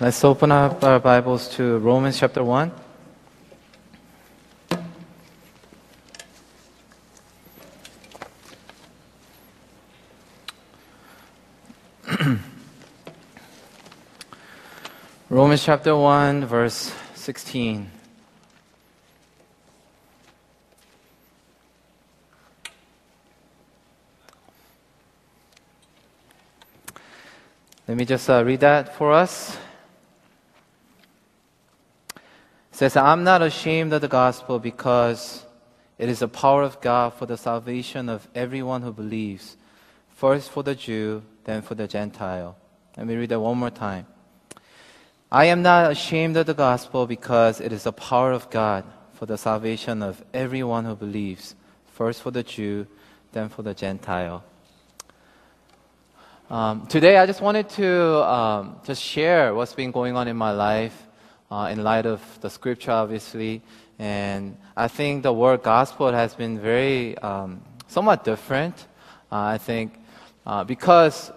Let's open up our Bibles to Romans chapter 1. Romans chapter 1, verse 16. Let me just uh, read that for us. It says, I'm not ashamed of the gospel because it is the power of God for the salvation of everyone who believes, first for the Jew, then for the Gentile. Let me read that one more time. I am not ashamed of the gospel because it is the power of God for the salvation of everyone who believes, first for the Jew, then for the Gentile. Um, today, I just wanted to um, just share what's been going on in my life uh, in light of the scripture, obviously. And I think the word gospel has been very, um, somewhat different. Uh, I think uh, because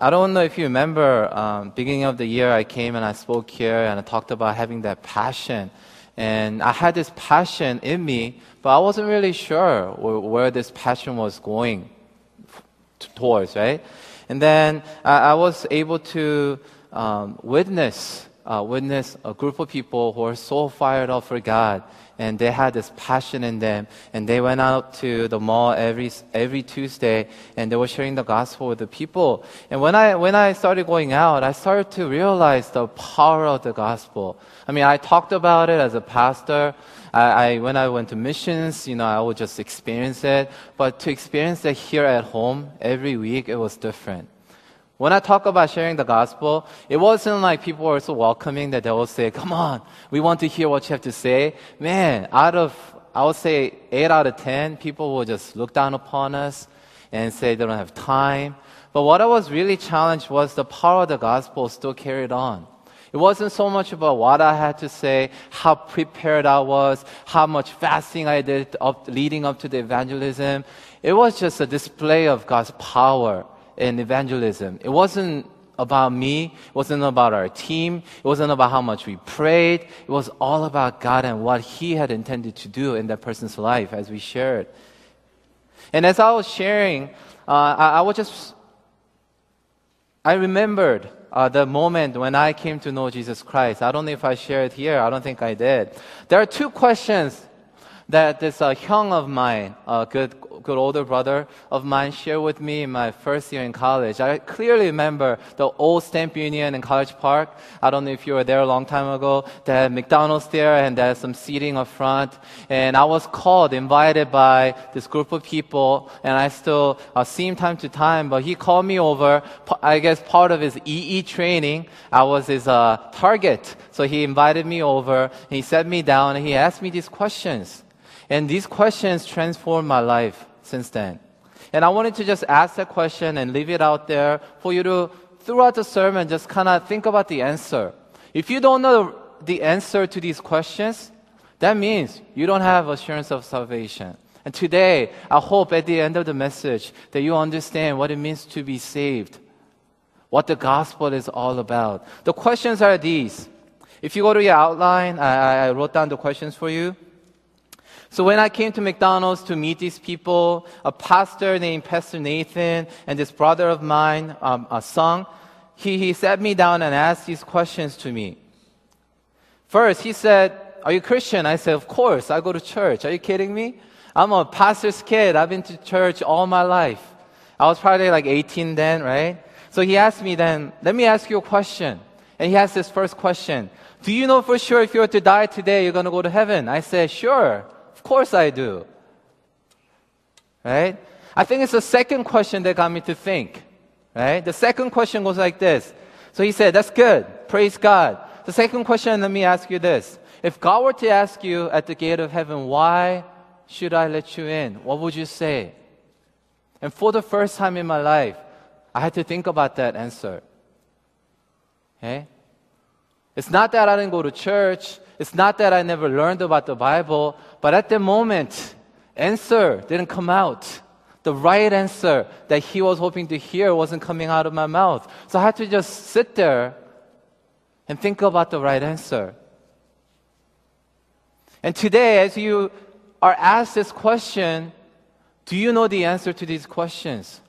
I don't know if you remember, um, beginning of the year, I came and I spoke here and I talked about having that passion. And I had this passion in me, but I wasn't really sure where, where this passion was going towards, right? And then I, I was able to um, witness, uh, witness a group of people who are so fired up for God and they had this passion in them and they went out to the mall every every Tuesday and they were sharing the gospel with the people. And when I when I started going out I started to realize the power of the gospel. I mean I talked about it as a pastor. I, I when I went to missions you know I would just experience it. But to experience it here at home every week it was different when I talk about sharing the gospel, it wasn't like people were so welcoming that they will say, come on, we want to hear what you have to say. Man, out of, I would say eight out of 10, people will just look down upon us and say they don't have time. But what I was really challenged was the power of the gospel still carried on. It wasn't so much about what I had to say, how prepared I was, how much fasting I did up, leading up to the evangelism. It was just a display of God's power in evangelism. It wasn't about me. It wasn't about our team. It wasn't about how much we prayed. It was all about God and what He had intended to do in that person's life as we shared. And as I was sharing, uh, I, I, was just, I remembered uh, the moment when I came to know Jesus Christ. I don't know if I shared here. I don't think I did. There are two questions that this uh, of mine, a good good older brother of mine shared with me in my first year in college. I clearly remember the old stamp union in College Park. I don't know if you were there a long time ago. They had McDonald's there and there's some seating up front. And I was called, invited by this group of people, and I still uh, see him time to time, but he called me over. I guess part of his EE training, I was his uh, target. So he invited me over, he sat me down, and he asked me these questions. And these questions transformed my life since then. And I wanted to just ask that question and leave it out there for you to, throughout the sermon, just kind of think about the answer. If you don't know the answer to these questions, that means you don't have assurance of salvation. And today, I hope at the end of the message that you understand what it means to be saved, what the gospel is all about. The questions are these. If you go to your outline, I, I wrote down the questions for you. So when I came to McDonald's to meet these people, a pastor named Pastor Nathan and this brother of mine, um, a son, he, he sat me down and asked these questions to me. First, he said, Are you Christian? I said, Of course, I go to church. Are you kidding me? I'm a pastor's kid. I've been to church all my life. I was probably like 18 then, right? So he asked me then, Let me ask you a question. And he asked this first question Do you know for sure if you were to die today, you're going to go to heaven? I said, Sure. Course I do. Right? I think it's the second question that got me to think. Right? The second question goes like this. So he said, That's good. Praise God. The second question, let me ask you this. If God were to ask you at the gate of heaven, why should I let you in? What would you say? And for the first time in my life, I had to think about that answer. Okay? It's not that I didn't go to church. It's not that I never learned about the Bible, but at the moment, answer didn't come out. The right answer that he was hoping to hear wasn't coming out of my mouth. So I had to just sit there and think about the right answer. And today, as you are asked this question, do you know the answer to these questions?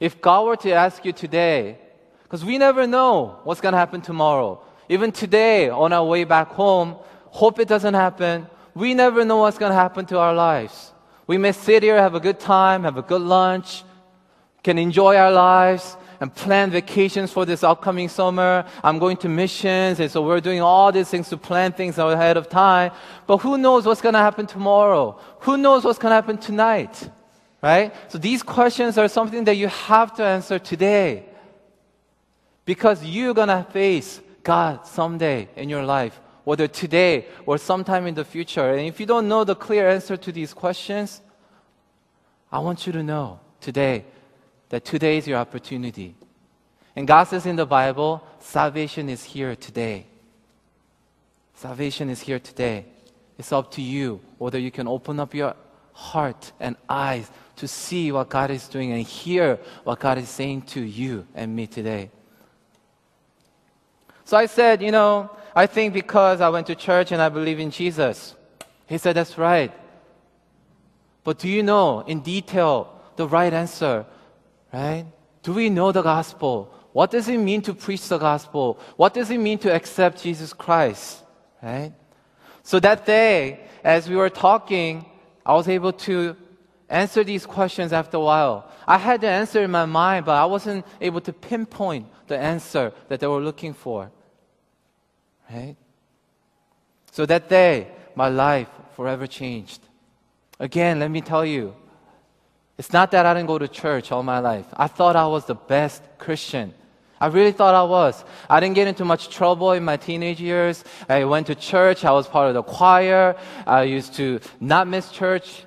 If God were to ask you today, because we never know what's going to happen tomorrow. Even today, on our way back home, hope it doesn't happen. We never know what's going to happen to our lives. We may sit here, have a good time, have a good lunch, can enjoy our lives, and plan vacations for this upcoming summer. I'm going to missions, and so we're doing all these things to plan things ahead of time. But who knows what's going to happen tomorrow? Who knows what's going to happen tonight? Right? So these questions are something that you have to answer today. Because you're going to face God someday in your life, whether today or sometime in the future. And if you don't know the clear answer to these questions, I want you to know today that today is your opportunity. And God says in the Bible, salvation is here today. Salvation is here today. It's up to you whether you can open up your heart and eyes to see what God is doing and hear what God is saying to you and me today. So I said, you know, I think because I went to church and I believe in Jesus. He said, that's right. But do you know in detail the right answer? Right? Do we know the gospel? What does it mean to preach the gospel? What does it mean to accept Jesus Christ? Right? So that day, as we were talking, I was able to answer these questions after a while. I had the answer in my mind, but I wasn't able to pinpoint the answer that they were looking for. Right? So that day, my life forever changed. Again, let me tell you, it's not that I didn't go to church all my life. I thought I was the best Christian. I really thought I was. I didn't get into much trouble in my teenage years. I went to church. I was part of the choir. I used to not miss church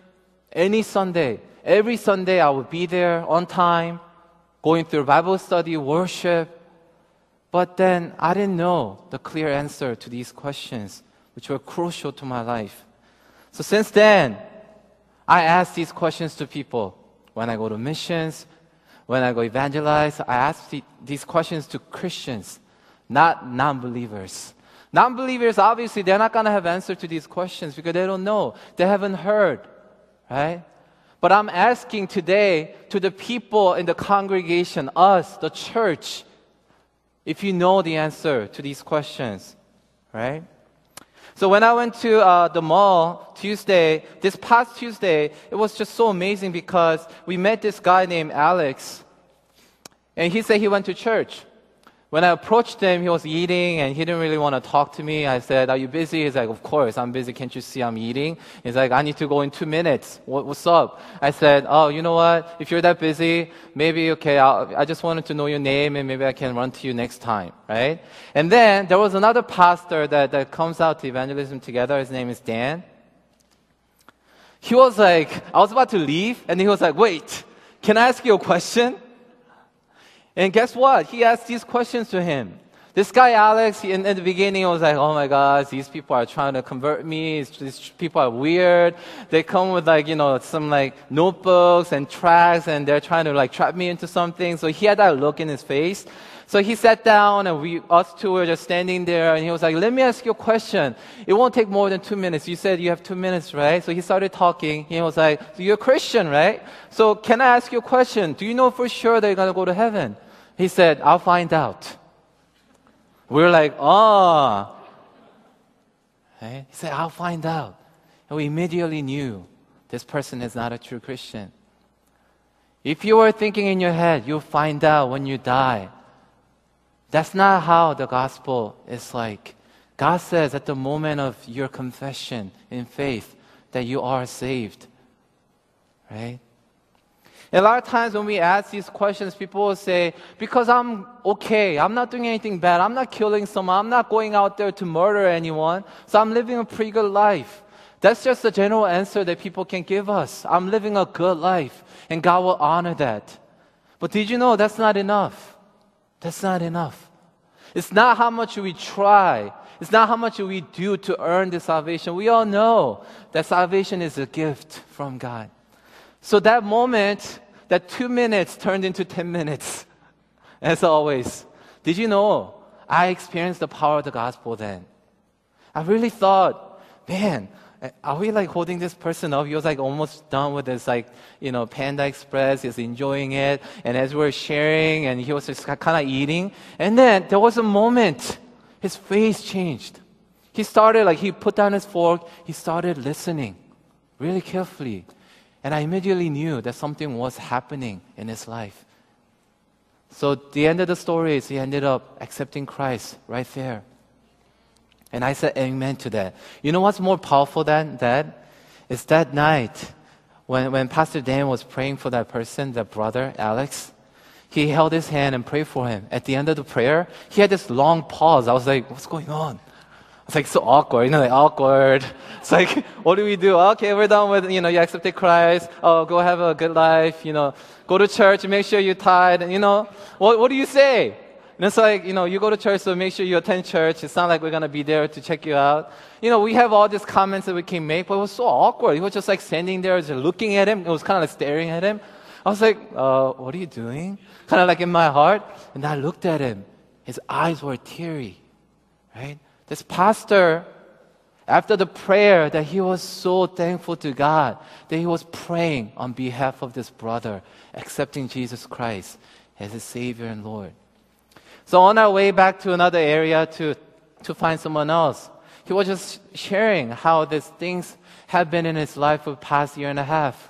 any Sunday. Every Sunday I would be there on time, going through Bible study, worship. But then I didn't know the clear answer to these questions, which were crucial to my life. So since then, I ask these questions to people when I go to missions, when I go evangelize. I ask these questions to Christians, not non-believers. Non-believers, obviously, they're not going to have answer to these questions because they don't know. They haven't heard, right? But I'm asking today to the people in the congregation, us, the church, if you know the answer to these questions, right? So when I went to uh, the mall Tuesday, this past Tuesday, it was just so amazing because we met this guy named Alex, and he said he went to church. When I approached him, he was eating and he didn't really want to talk to me. I said, Are you busy? He's like, Of course, I'm busy. Can't you see I'm eating? He's like, I need to go in two minutes. What, what's up? I said, Oh, you know what? If you're that busy, maybe, okay, I'll, I just wanted to know your name and maybe I can run to you next time, right? And then there was another pastor that, that comes out to evangelism together. His name is Dan. He was like, I was about to leave and he was like, Wait, can I ask you a question? And guess what? He asked these questions to him. This guy, Alex, in, in the beginning, was like, oh my gosh, these people are trying to convert me. These people are weird. They come with like, you know, some like notebooks and tracts and they're trying to like trap me into something. So he had that look in his face. So he sat down and we, us two were just standing there and he was like, let me ask you a question. It won't take more than two minutes. You said you have two minutes, right? So he started talking. He was like, so you're a Christian, right? So can I ask you a question? Do you know for sure that you're going to go to heaven? He said, I'll find out. We're like, oh. He said, I'll find out. And we immediately knew this person is not a true Christian. If you are thinking in your head, you'll find out when you die. That's not how the gospel is like. God says at the moment of your confession in faith that you are saved. Right? A lot of times when we ask these questions, people will say, because I'm okay, I'm not doing anything bad, I'm not killing someone, I'm not going out there to murder anyone, so I'm living a pretty good life. That's just the general answer that people can give us. I'm living a good life, and God will honor that. But did you know that's not enough? That's not enough. It's not how much we try. It's not how much we do to earn the salvation. We all know that salvation is a gift from God. So that moment, that two minutes turned into 10 minutes. As always. Did you know? I experienced the power of the gospel then. I really thought, man, eh, are we like holding this person up? He was like almost done with this like, you know, Panda Express. He's enjoying it. And as we were sharing and he was just kind of eating. And then there was a moment, his face changed. He started like, he put down his fork. He started listening really carefully. And I immediately knew that something was happening in his life. So the end of the story is he ended up accepting Christ right there. And I said amen to that. You know what's more powerful than that? It's that night when, when Pastor Dan was praying for that person, that brother, Alex. He held his hand and prayed for him. At the end of the prayer, he had this long pause. I was like, what's going on? It's like so awkward, you know, like awkward. It's like, what do we do? Okay, we're done with, you know, you accepted Christ. Oh, go have a good life, you know, go to church, make sure you tithe, and you know, what, what do you say? And it's like, you know, you go to church, so make sure you attend church. It's not like we're going to be there to check you out. You know, we have all these comments that we can make, but it was so awkward. He was just like standing there, just looking at him. It was kind of like staring at him. I was like, uh, what are you doing? Kind of like in my heart. And I looked at him. His eyes were teary, right? This pastor, after the prayer that he was so thankful to God, that he was praying on behalf of this brother, accepting Jesus Christ as his Savior and Lord. So on our way back to another area to, to find someone else, he was just sharing how these things have been in his life for the past year and a half.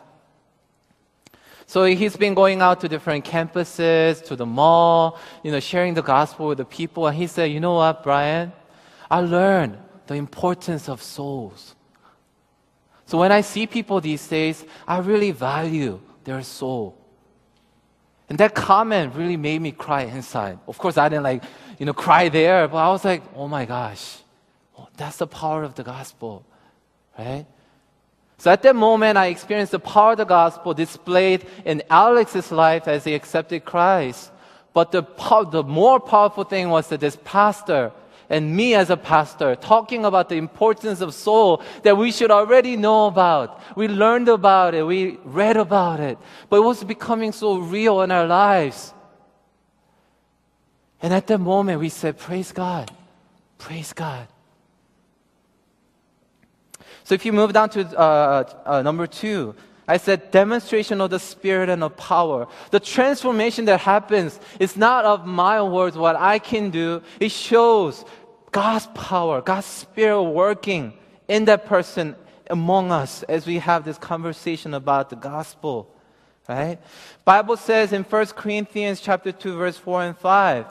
So he's been going out to different campuses, to the mall, you know, sharing the gospel with the people. And he said, you know what, Brian? I learned the importance of souls. So when I see people these days, I really value their soul. And that comment really made me cry inside. Of course, I didn't like, you know, cry there, but I was like, oh my gosh, oh, that's the power of the gospel, right? So at that moment, I experienced the power of the gospel displayed in Alex's life as he accepted Christ. But the, the more powerful thing was that this pastor and me as a pastor talking about the importance of soul that we should already know about. We learned about it, we read about it, but it was becoming so real in our lives. And at that moment, we said, Praise God, praise God. So if you move down to uh, uh, number two, I said demonstration of the Spirit and of power. The transformation that happens is not of my words, what I can do. It shows God's power, God's Spirit working in that person among us as we have this conversation about the gospel. Right? Bible says in 1 Corinthians chapter 2 verse 4 and 5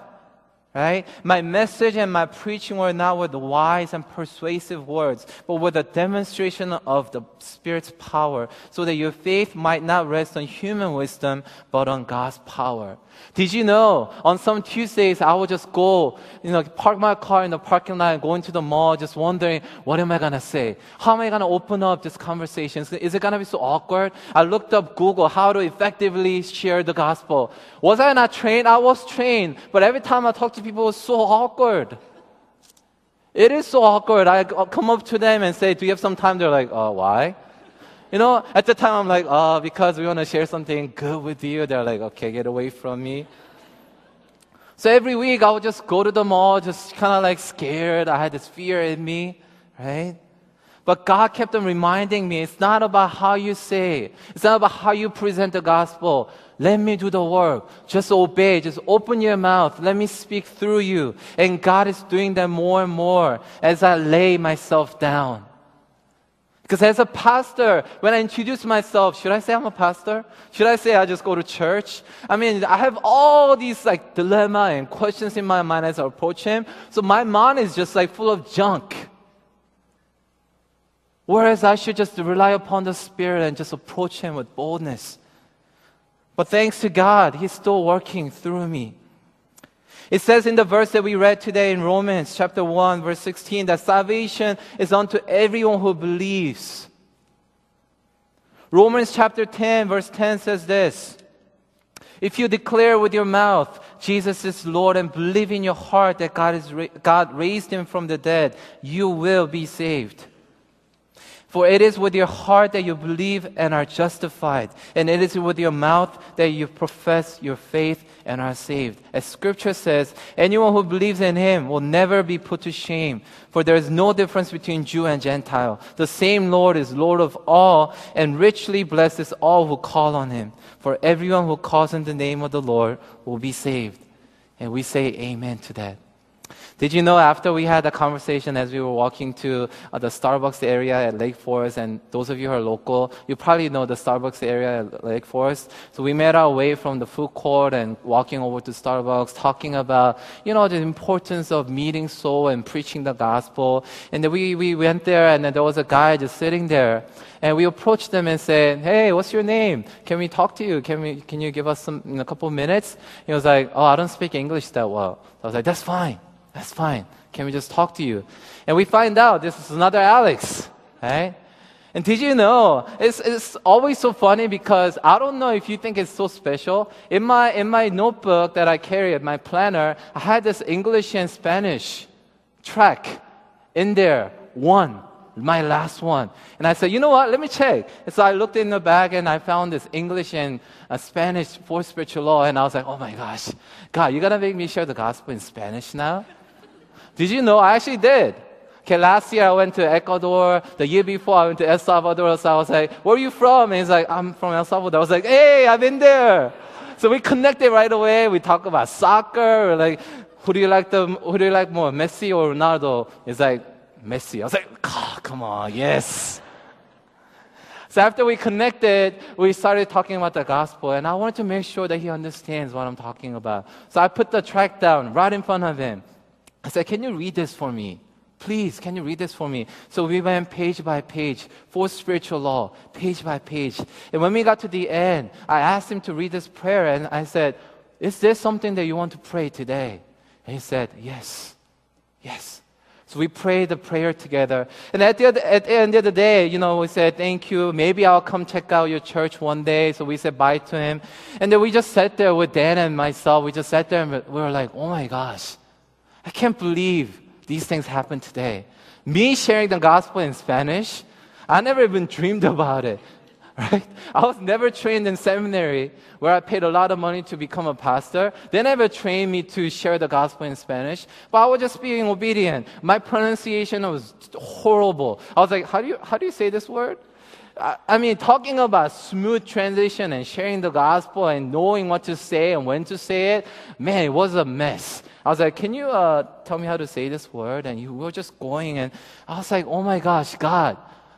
Right? My message and my preaching were not with wise and persuasive words, but with a demonstration of the Spirit's power, so that your faith might not rest on human wisdom, but on God's power. Did you know on some Tuesdays I would just go, you know, park my car in the parking lot go into the mall just wondering, what am I gonna say? How am I gonna open up this conversation? Is it gonna be so awkward? I looked up Google how to effectively share the gospel. Was I not trained? I was trained, but every time I talk to people, was so awkward. It is so awkward. I come up to them and say, do you have some time? They're like, oh, why? You know, at the time I'm like, oh, because we want to share something good with you. They're like, okay, get away from me. So every week I would just go to the mall, just kind of like scared. I had this fear in me, right? But God kept on reminding me, it's not about how you say, it's not about how you present the gospel. Let me do the work. Just obey. Just open your mouth. Let me speak through you. And God is doing that more and more as I lay myself down. Because as a pastor, when I introduce myself, should I say I'm a pastor? Should I say I just go to church? I mean, I have all these like dilemma and questions in my mind as I approach him. So my mind is just like full of junk. Whereas I should just rely upon the Spirit and just approach him with boldness. But thanks to God, He's still working through me. It says in the verse that we read today in Romans chapter 1 verse 16 that salvation is unto everyone who believes. Romans chapter 10 verse 10 says this. If you declare with your mouth Jesus is Lord and believe in your heart that God is God raised him from the dead, you will be saved. For it is with your heart that you believe and are justified, and it is with your mouth that you profess your faith and are saved. As scripture says, anyone who believes in him will never be put to shame, for there is no difference between Jew and Gentile. The same Lord is Lord of all, and richly blesses all who call on him. For everyone who calls on the name of the Lord will be saved. And we say amen to that. Did you know after we had a conversation as we were walking to uh, the Starbucks area at Lake Forest, and those of you who are local, you probably know the Starbucks area at Lake Forest. So we made our way from the food court and walking over to Starbucks, talking about, you know, the importance of meeting soul and preaching the gospel. And then we, we went there, and then there was a guy just sitting there. And we approached them and said, Hey, what's your name? Can we talk to you? Can, we, can you give us some, in a couple minutes? He was like, Oh, I don't speak English that well. I was like, That's fine. That's fine. Can we just talk to you? And we find out this is another Alex, right? And did you know, it's, it's always so funny because I don't know if you think it's so special. In my, in my notebook that I carry, my planner, I had this English and Spanish tract in there, one, my last one. And I said, you know what, let me check. And so I looked in the bag and I found this English and uh, Spanish Four Spiritual Law. And I was like, oh my gosh, God, you're going to make me share the gospel in Spanish now? Did you know? I actually did. Okay, last year I went to Ecuador. The year before I went to El Salvador. So I was like, where are you from? And he's like, I'm from El Salvador. I was like, hey, I've been there. So we connected right away. We talk about soccer. Or like, who do you like the, who do you like more, Messi or Ronaldo? He's like, Messi. I was like, oh, come on, yes. So after we connected, we started talking about the gospel, and I wanted to make sure that he understands what I'm talking about. So I put the tract down right in front of him. I said, Can you read this for me? Please, can you read this for me? So we went page by page, Four Spiritual Law, page by page. And when we got to the end, I asked him to read this prayer, and I said, Is there something that you want to pray today? And he said, Yes, yes. So we prayed the prayer together. And at the, at the end of the day, you know, we said, thank you. Maybe I'll come check out your church one day. So we said bye to him. And then we just sat there with Dan and myself. We just sat there and we were like, oh my gosh. I can't believe these things happen today. Me sharing the gospel in Spanish, I never even dreamed about it. Right? I was never trained in seminary where I paid a lot of money to become a pastor. They never trained me to share the gospel in Spanish, but I was just being obedient. My pronunciation was horrible. I was like, how do you, how do you say this word? I mean, talking about smooth transition and sharing the gospel and knowing what to say and when to say it, man, it was a mess. I was like, can you uh, tell me how to say this word? And you were just going, and I was like, oh my gosh, God,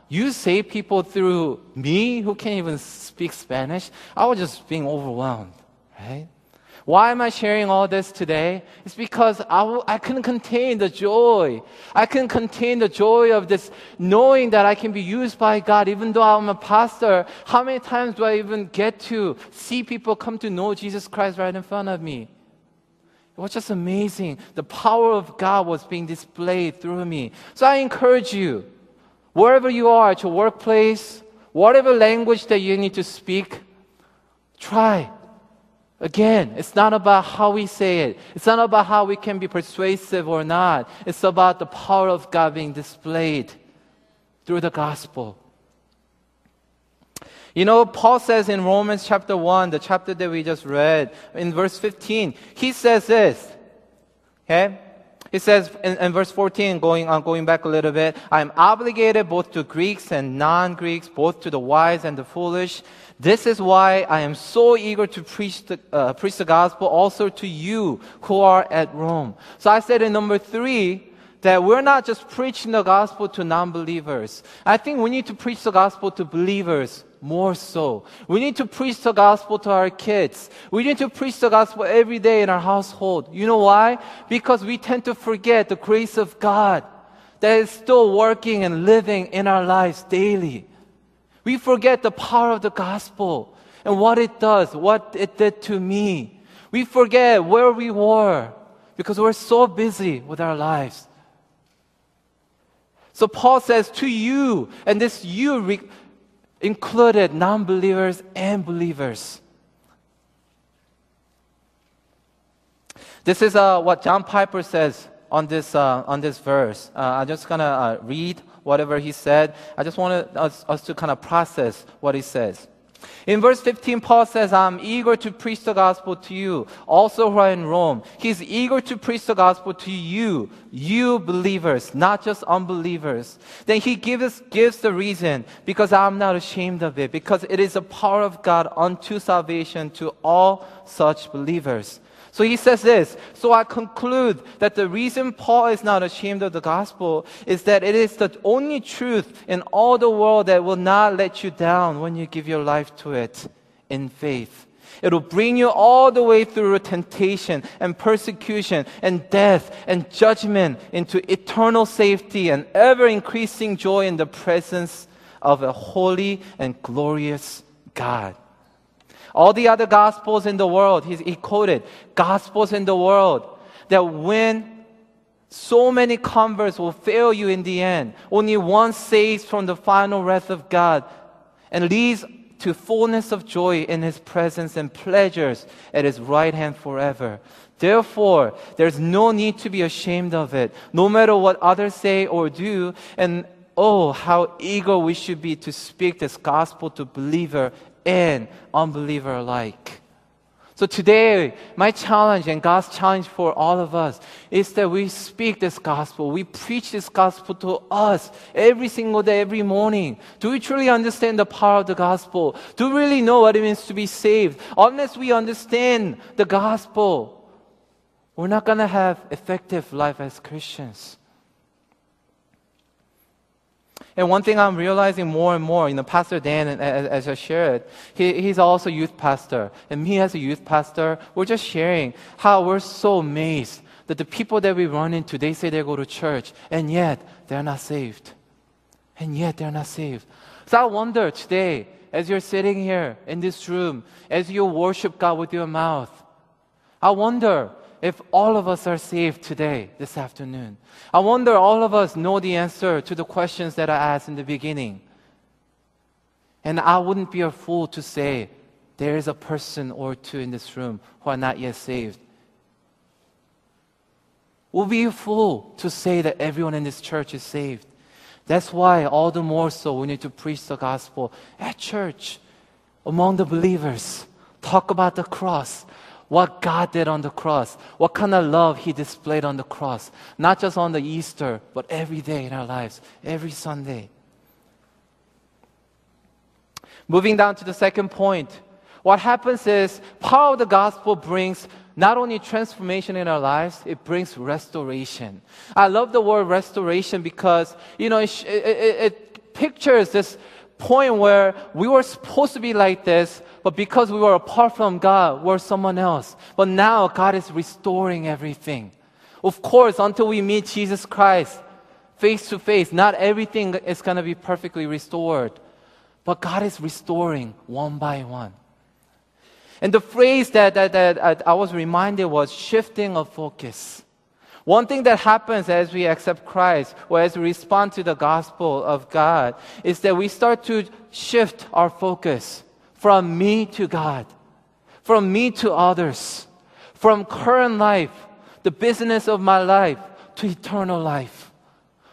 you save people through me who can't even speak Spanish. I was just being overwhelmed, right? Why am I sharing all this today? It's because I w- I couldn't contain the joy. I couldn't contain the joy of this knowing that I can be used by God, even though I'm a pastor. How many times do I even get to see people come to know Jesus Christ right in front of me? It was just amazing. The power of God was being displayed through me. So I encourage you, wherever you are, at your workplace, whatever language that you need to speak, try. Again, it's not about how we say it. It's not about how we can be persuasive or not. It's about the power of God being displayed through the gospel. You know, Paul says in Romans chapter 1, the chapter that we just read, in verse 15, he says this. Okay? He says in, in, verse 14, going on, going back a little bit, I am obligated both to Greeks and non-Greeks, both to the wise and the foolish. This is why I am so eager to preach the, uh, preach the gospel also to you who are at Rome. So I said in number three, that we're not just preaching the gospel to non-believers. I think we need to preach the gospel to believers more so. We need to preach the gospel to our kids. We need to preach the gospel every day in our household. You know why? Because we tend to forget the grace of God that is still working and living in our lives daily. We forget the power of the gospel and what it does, what it did to me. We forget where we were because we're so busy with our lives. So Paul says to you, and this you included non believers and believers. This is uh, what John Piper says on this, uh, on this verse. Uh, I'm just going to uh, read whatever he said. I just want us, us to kind of process what he says. In verse 15, Paul says, I'm eager to preach the gospel to you, also who are in Rome. He's eager to preach the gospel to you, you believers, not just unbelievers. Then he gives, gives the reason, because I'm not ashamed of it, because it is a power of God unto salvation to all such believers. So he says this. So I conclude that the reason Paul is not ashamed of the gospel is that it is the only truth in all the world that will not let you down when you give your life to it in faith. It will bring you all the way through temptation and persecution and death and judgment into eternal safety and ever increasing joy in the presence of a holy and glorious God. All the other gospels in the world, he, quoted, gospels in the world, that when so many converts will fail you in the end, only one saves from the final wrath of God and leads to fullness of joy in his presence and pleasures at his right hand forever. Therefore, there's no need to be ashamed of it, no matter what others say or do. And oh, how eager we should be to speak this gospel to believer and unbeliever alike. So today, my challenge and God's challenge for all of us is that we speak this gospel. We preach this gospel to us every single day, every morning. Do we truly understand the power of the gospel? Do we really know what it means to be saved? Unless we understand the gospel, we're not going to have effective life as Christians. And one thing I'm realizing more and more, you know, Pastor Dan, as, I shared, he, he's also youth pastor. And me as a youth pastor, we're just sharing how we're so amazed that the people that we run into, they say they go to church, and yet they're not saved. And yet they're not saved. So I wonder today, as you're sitting here in this room, as you worship God with your mouth, I wonder if all of us are saved today, this afternoon. I wonder all of us know the answer to the questions that I asked in the beginning. And I wouldn't be a fool to say there is a person or two in this room who are not yet saved. We'll be a fool to say that everyone in this church is saved. That's why, all the more so, we need to preach the gospel at church, among the believers. Talk about the cross what God did on the cross, what kind of love He displayed on the cross, not just on the Easter, but every day in our lives, every Sunday. Moving down to the second point, what happens is power of the gospel brings not only transformation in our lives, it brings restoration. I love the word restoration because, you know, it, it, it pictures this point where we were supposed to be like this, but because we were apart from God, we're someone else. But now God is restoring everything. Of course, until we meet Jesus Christ face to face, not everything is going to be perfectly restored. But God is restoring one by one. And the phrase that, that, that I was reminded was shifting of focus. One thing that happens as we accept Christ or as we respond to the gospel of God is that we start to shift our focus from me to God, from me to others, from current life, the business of my life, to eternal life.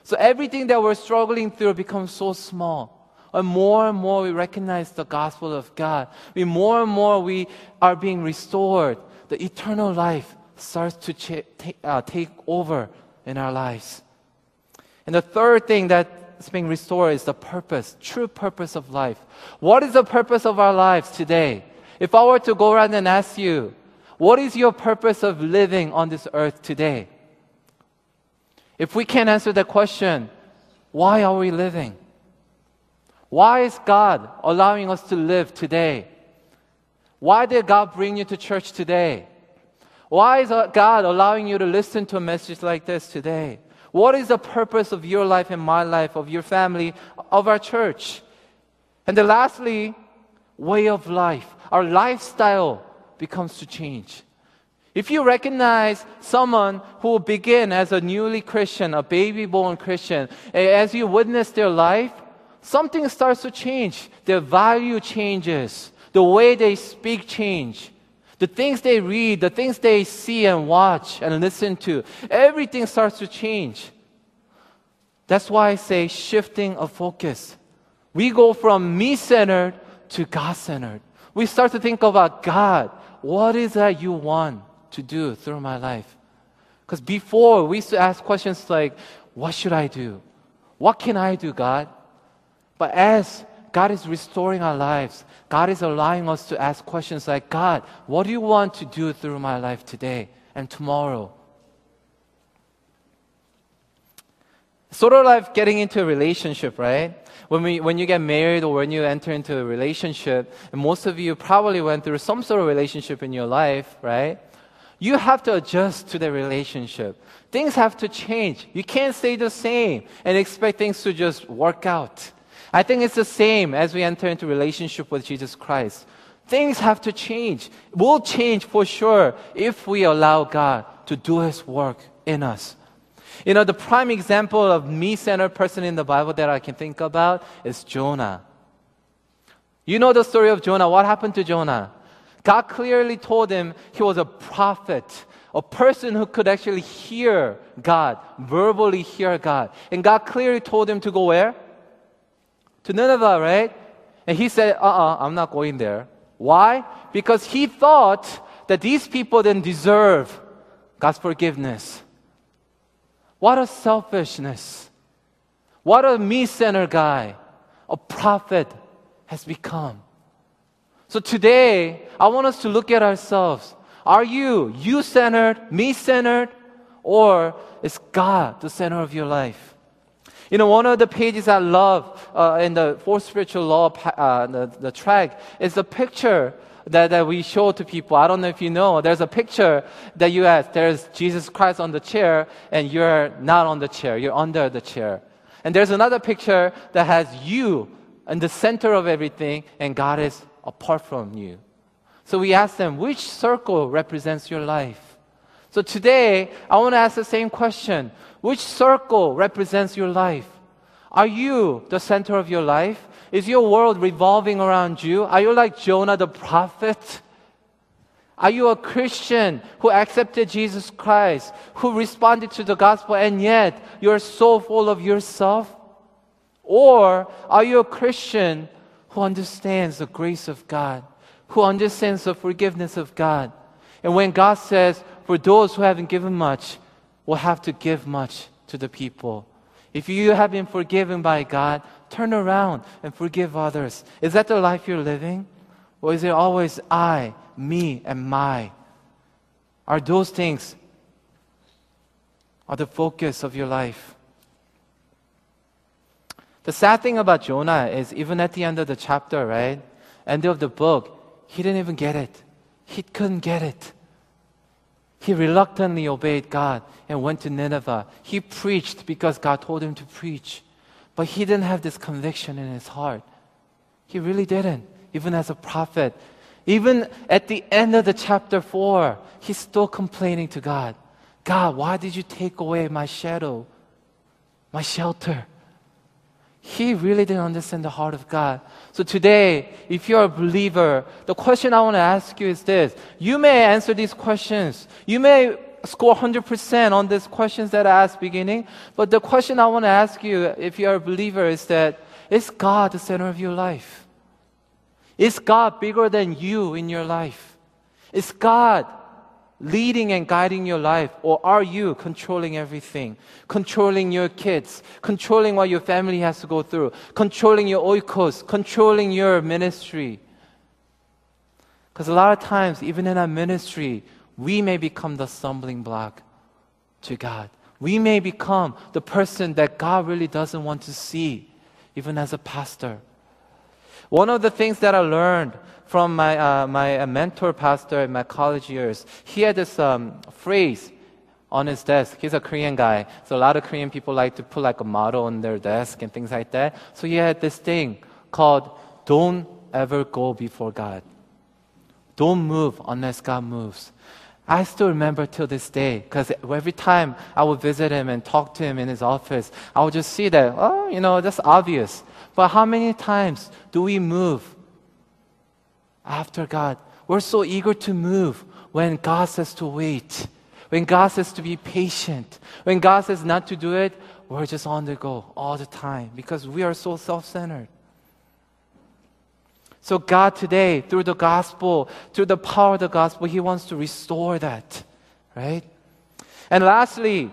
So everything that we're struggling through becomes so small. And more and more we recognize the gospel of God. We more and more we are being restored. The eternal life starts to ch- take, uh, take over in our lives. And the third thing that's being restored is the purpose, true purpose of life. What is the purpose of our lives today? If I were to go around and ask you, what is your purpose of living on this earth today? If we can't answer that question, why are we living? Why is God allowing us to live today? Why did God bring you to church today? Why is uh, God allowing you to listen to a message like this today? What is the purpose of your life and my life, of your family, of our church? And then lastly, way of life. Our lifestyle becomes to change. If you recognize someone who will begin as a newly Christian, a baby born Christian, as you witness their life, something starts to change. Their value changes. The way they speak change. The things they read, the things they see and watch and listen to, everything starts to change. That's why I say shifting of focus. We go from me centered to God centered. We start to think about God. What is that you want to do through my life? Because before we used to ask questions like, What should I do? What can I do, God? But as God is restoring our lives, God is allowing us to ask questions like, God, what do you want to do through my life today and tomorrow? Sort of like getting into a relationship, right? When, we, when you get married or when you enter into a relationship, and most of you probably went through some sort of relationship in your life, right? You have to adjust to the relationship. Things have to change. You can't stay the same and expect things to just work out. I think it's the same as we enter into relationship with Jesus Christ. Things have to change. Will change for sure if we allow God to do His work in us. You know, the prime example of me-centered person in the Bible that I can think about is Jonah. You know the story of Jonah. What happened to Jonah? God clearly told him he was a prophet, a person who could actually hear God, verbally hear God. And God clearly told him to go where? To Nineveh, right? And he said, uh uh-uh, uh, i am not going there. Why? Because he thought that these people didn't deserve God's forgiveness. What a selfishness. What a me centered guy a prophet has become. So today, I want us to look at ourselves. Are you you centered, me centered, or is God the center of your life? You know, one of the pages I love uh, in the fourth spiritual law, uh, the, the tract, is the picture that, that we show to people. I don't know if you know, there's a picture that you ask. There's Jesus Christ on the chair, and you're not on the chair, you're under the chair. And there's another picture that has you in the center of everything, and God is apart from you. So we ask them, which circle represents your life? So today, I want to ask the same question. Which circle represents your life? Are you the center of your life? Is your world revolving around you? Are you like Jonah the prophet? Are you a Christian who accepted Jesus Christ, who responded to the gospel, and yet you're so full of yourself? Or are you a Christian who understands the grace of God, who understands the forgiveness of God. And when God says, for those who haven't given much, will have to give much to the people. If you have been forgiven by God, turn around and forgive others. Is that the life you're living? Or is it always I, me, and my? Are those things are the focus of your life? The sad thing about Jonah is even at the end of the chapter, right? End of the book, he didn't even get it. He couldn't get it. He reluctantly obeyed God and went to Nineveh. He preached because God told him to preach. But he didn't have this conviction in his heart. He really didn't, even as a prophet. Even at the end of the chapter 4, he's still complaining to God God, why did you take away my shadow, my shelter? He really didn't understand the heart of God. So today, if you're a believer, the question I want to ask you is this. You may answer these questions. You may score 100% on these questions that I asked beginning, but the question I want to ask you if you're a believer is that is God the center of your life? Is God bigger than you in your life? Is God leading and guiding your life, or are you controlling everything? Controlling your kids, controlling what your family has to go through, controlling your oikos, controlling your ministry. Because a lot of times, even in our ministry, we may become the stumbling block to God. We may become the person that God really doesn't want to see, even as a pastor. One of the things that I learned from my, uh, my uh, mentor pastor in my college years. He had this um, phrase on his desk. He's a Korean guy. So a lot of Korean people like to put like a motto on their desk and things like that. So he had this thing called don't ever go before God. Don't move unless God moves. I still remember till this day because every time I would visit him and talk to him in his office, I would just see that, oh, you know, that's obvious. But how many times do we move after God. We're so eager to move when God says to wait, when God says to be patient, when God says not to do it, we're just on the go all the time because we are so self centered. So, God today, through the gospel, through the power of the gospel, He wants to restore that, right? And lastly,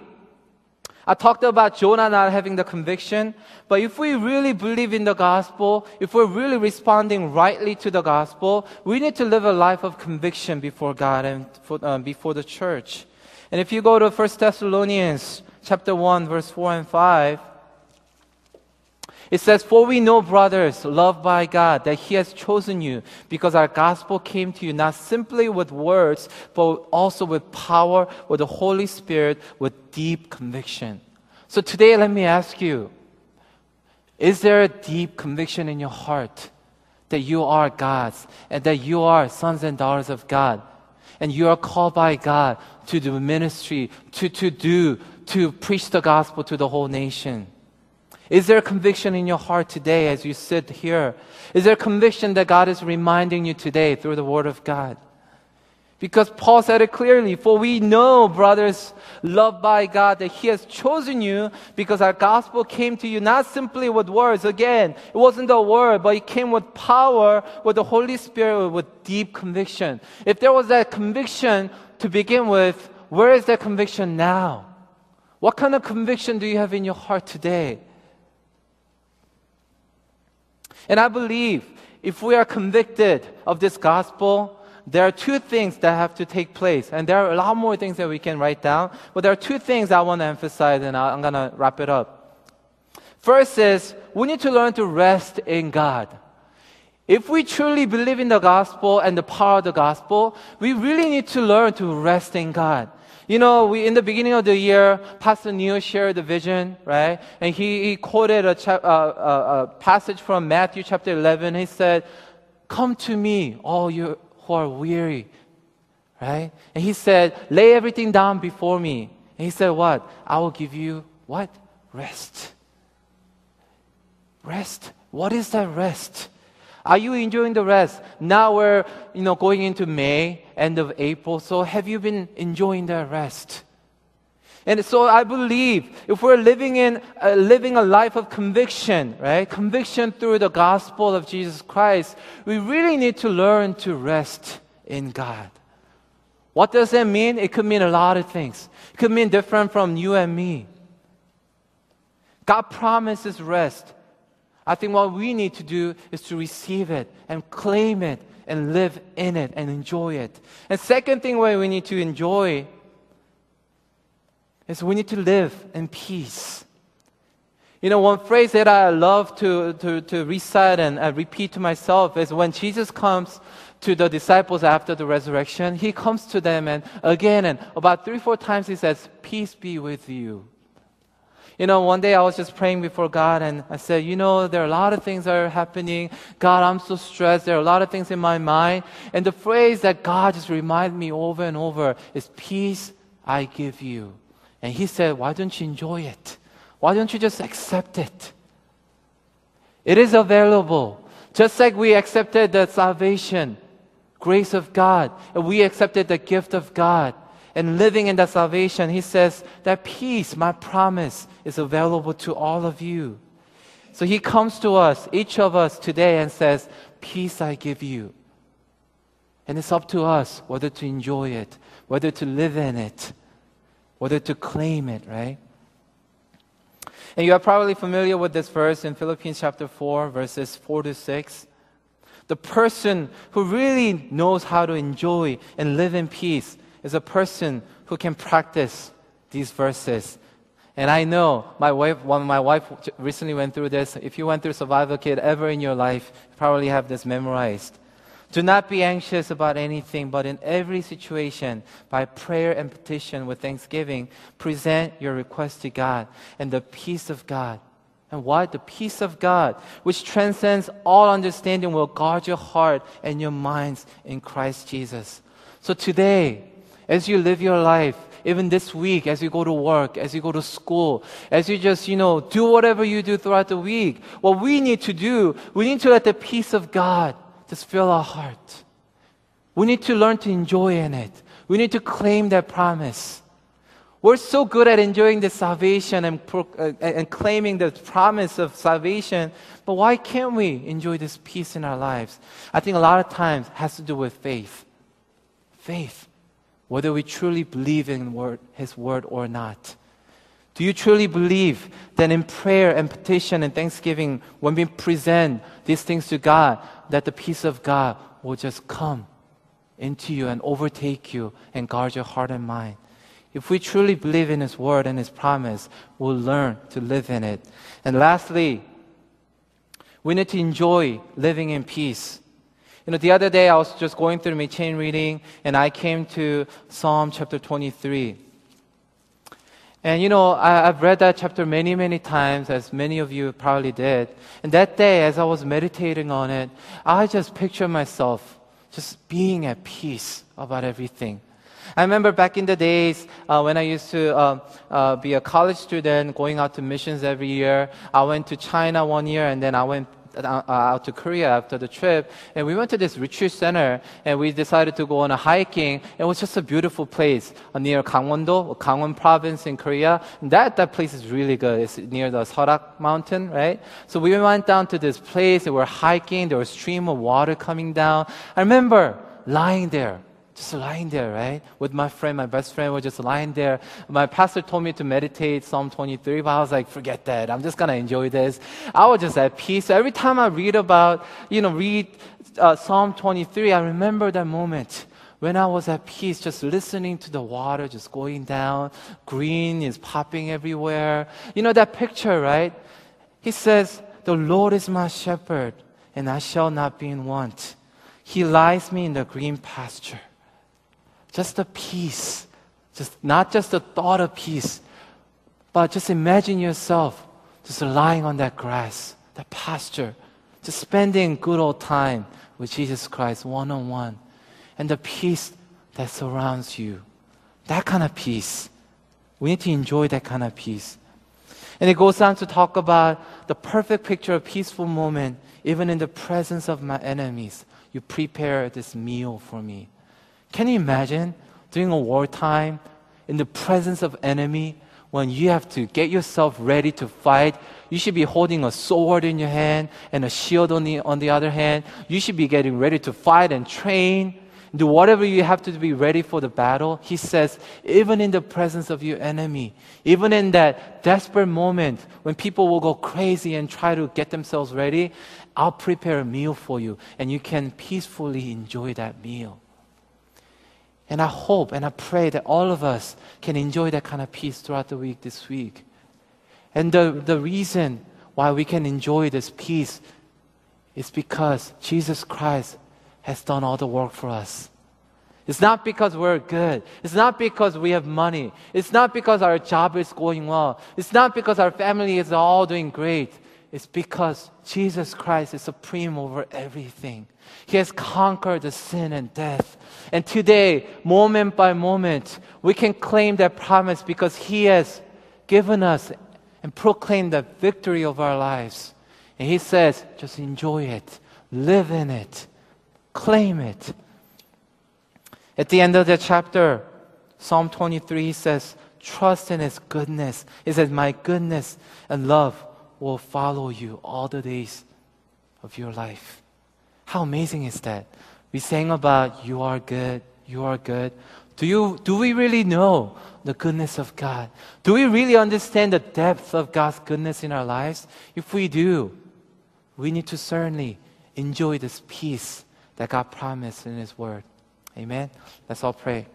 I talked about Jonah not having the conviction, but if we really believe in the gospel, if we're really responding rightly to the gospel, we need to live a life of conviction before God and for, uh, before the church. And if you go to 1 Thessalonians chapter 1 verse 4 and 5, it says, For we know, brothers, loved by God, that He has chosen you because our gospel came to you not simply with words, but also with power, with the Holy Spirit, with deep conviction. So today, let me ask you Is there a deep conviction in your heart that you are God's and that you are sons and daughters of God? And you are called by God to do ministry, to, to do, to preach the gospel to the whole nation. Is there a conviction in your heart today as you sit here? Is there a conviction that God is reminding you today through the Word of God? Because Paul said it clearly, for we know, brothers, loved by God, that He has chosen you because our gospel came to you not simply with words. Again, it wasn't the word, but it came with power, with the Holy Spirit, with deep conviction. If there was that conviction to begin with, where is that conviction now? What kind of conviction do you have in your heart today? And I believe if we are convicted of this gospel, there are two things that have to take place. And there are a lot more things that we can write down. But there are two things I want to emphasize, and I'm going to wrap it up. First is we need to learn to rest in God. If we truly believe in the gospel and the power of the gospel, we really need to learn to rest in God. You know, we, in the beginning of the year, Pastor Neil shared the vision, right? And he, he quoted a, cha- uh, a passage from Matthew chapter 11. He said, Come to me, all you who are weary, right? And he said, Lay everything down before me. And he said, What? I will give you what? Rest. Rest. What is that rest? Are you enjoying the rest? Now we're, you know, going into May, end of April. So have you been enjoying the rest? And so I believe if we're living in uh, living a life of conviction, right? Conviction through the gospel of Jesus Christ, we really need to learn to rest in God. What does that mean? It could mean a lot of things. It could mean different from you and me. God promises rest. I think what we need to do is to receive it and claim it and live in it and enjoy it. And second thing where we need to enjoy is we need to live in peace. You know, one phrase that I love to, to, to recite and uh, repeat to myself is when Jesus comes to the disciples after the resurrection, he comes to them and again and about three, four times he says, Peace be with you. You know, one day I was just praying before God and I said, you know, there are a lot of things that are happening. God, I'm so stressed. There are a lot of things in my mind. And the phrase that God just reminded me over and over is peace I give you. And he said, why don't you enjoy it? Why don't you just accept it? It is available. Just like we accepted the salvation, grace of God, and we accepted the gift of God and living in that salvation, he says that peace, my promise, is available to all of you. So he comes to us, each of us today, and says, Peace I give you. And it's up to us whether to enjoy it, whether to live in it, whether to claim it, right? And you are probably familiar with this verse in Philippians chapter 4, verses 4 to 6. The person who really knows how to enjoy and live in peace is a person who can practice these verses. And I know my wife, when my wife recently went through this, if you went through survival kit ever in your life, you probably have this memorized. Do not be anxious about anything, but in every situation, by prayer and petition with thanksgiving, present your request to God and the peace of God. And what? The peace of God, which transcends all understanding, will guard your heart and your minds in Christ Jesus. So today, as you live your life, even this week, as you go to work, as you go to school, as you just, you know, do whatever you do throughout the week, what we need to do, we need to let the peace of God just fill our heart. We need to learn to enjoy in it. We need to claim that promise. We're so good at enjoying the salvation and, pro- uh, and claiming the promise of salvation, but why can't we enjoy this peace in our lives? I think a lot of times has to do with faith. Faith. Whether we truly believe in word, His word or not. Do you truly believe that in prayer and petition and thanksgiving, when we present these things to God, that the peace of God will just come into you and overtake you and guard your heart and mind? If we truly believe in His word and His promise, we'll learn to live in it. And lastly, we need to enjoy living in peace. You know, the other day I was just going through my chain reading and I came to Psalm chapter 23. And you know, I, have read that chapter many, many times, as many of you probably did. And that day, as I was meditating on it, I just pictured myself just being at peace about everything. I remember back in the days uh, when I used to uh, uh, be a college student going out to missions every year. I went to China one year and then I went out to Korea after the trip, and we went to this retreat center, and we decided to go on a hiking. It was just a beautiful place uh, near Gangwon-do, Gangwon province in Korea. And that that place is really good. It's near the Seorak mountain, right? So we went down to this place, and we're hiking. There was a stream of water coming down. I remember lying there just lying there, right? With my friend, my best friend, we're just lying there. My pastor told me to meditate Psalm 23, but I was like, forget that. I'm just gonna enjoy this. I was just at peace. So every time I read about, you know, read uh, Psalm 23, I remember that moment when I was at peace, just listening to the water just going down. Green is popping everywhere. You know that picture, right? He says, the Lord is my shepherd, and I shall not be in want. He lies me in the green pasture. Just a peace. Just not just the thought of peace, but just imagine yourself just lying on that grass, that pasture, just spending good old time with Jesus Christ one on one, and the peace that surrounds you. That kind of peace. We need to enjoy that kind of peace. And it goes on to talk about the perfect picture of peaceful moment, even in the presence of my enemies. You prepare this meal for me. Can you imagine during a wartime in the presence of enemy when you have to get yourself ready to fight? You should be holding a sword in your hand and a shield on the, on the other hand. You should be getting ready to fight and train. Do whatever you have to be ready for the battle. He says, even in the presence of your enemy, even in that desperate moment when people will go crazy and try to get themselves ready, I'll prepare a meal for you and you can peacefully enjoy that meal. And I hope and I pray that all of us can enjoy that kind of peace throughout the week this week. And the, the reason why we can enjoy this peace is because Jesus Christ has done all the work for us. It's not because we're good. It's not because we have money. It's not because our job is going well. It's not because our family is all doing great. It's because Jesus Christ is supreme over everything. He has conquered the sin and death. And today, moment by moment, we can claim that promise because He has given us and proclaimed the victory of our lives. And He says, just enjoy it, live in it, claim it. At the end of the chapter, Psalm 23 he says, trust in His goodness. He says, My goodness and love will follow you all the days of your life. How amazing is that? We sang about you are good, you are good. Do you do we really know the goodness of God? Do we really understand the depth of God's goodness in our lives? If we do, we need to certainly enjoy this peace that God promised in His Word. Amen. Let's all pray.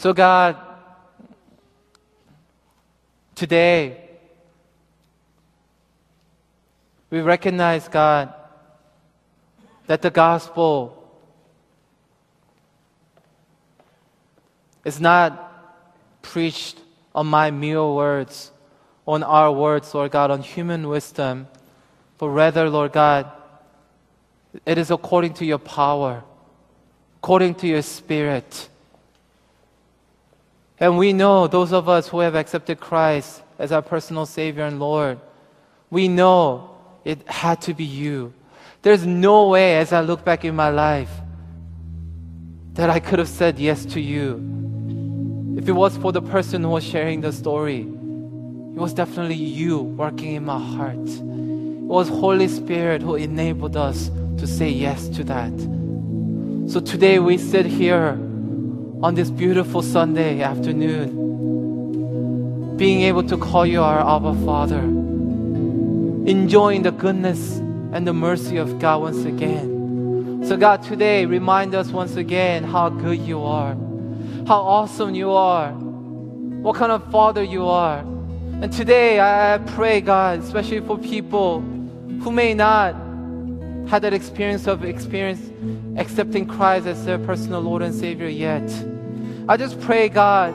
So, God, Today, we recognize, God, that the gospel is not preached on my mere words, on our words, Lord God, on human wisdom, but rather, Lord God, it is according to your power, according to your spirit. And we know, those of us who have accepted Christ as our personal Savior and Lord, we know it had to be you. There's no way, as I look back in my life, that I could have said yes to you. If it was for the person who was sharing the story, it was definitely you working in my heart. It was Holy Spirit who enabled us to say yes to that. So today we sit here on this beautiful Sunday afternoon, being able to call you our Abba Father, enjoying the goodness and the mercy of God once again. So, God, today remind us once again how good you are, how awesome you are, what kind of Father you are. And today I pray, God, especially for people who may not had that experience of experience accepting Christ as their personal Lord and Savior yet. I just pray, God,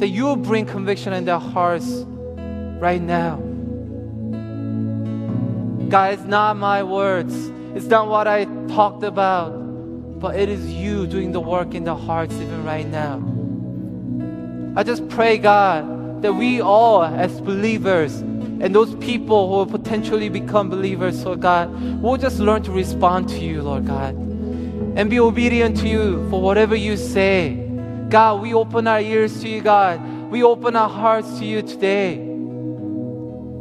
that you will bring conviction in their hearts right now. God, it's not my words, it's not what I talked about, but it is you doing the work in the hearts even right now. I just pray, God, that we all, as believers, and those people who will potentially become believers, Lord God, will just learn to respond to you, Lord God, and be obedient to you for whatever you say. God, we open our ears to you, God. We open our hearts to you today.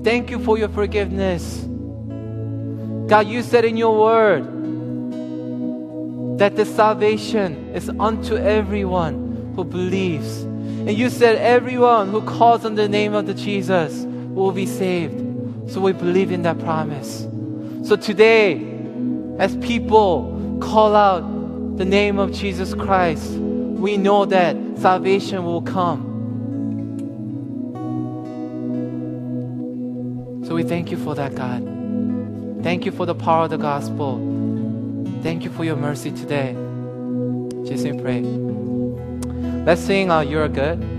Thank you for your forgiveness. God, you said in your word that the salvation is unto everyone who believes. And you said everyone who calls on the name of the Jesus will be saved. So we believe in that promise. So today, as people call out the name of Jesus Christ, we know that salvation will come. So we thank you for that, God. Thank you for the power of the gospel. Thank you for your mercy today. Jesus, we pray. Let's sing uh, You're Good.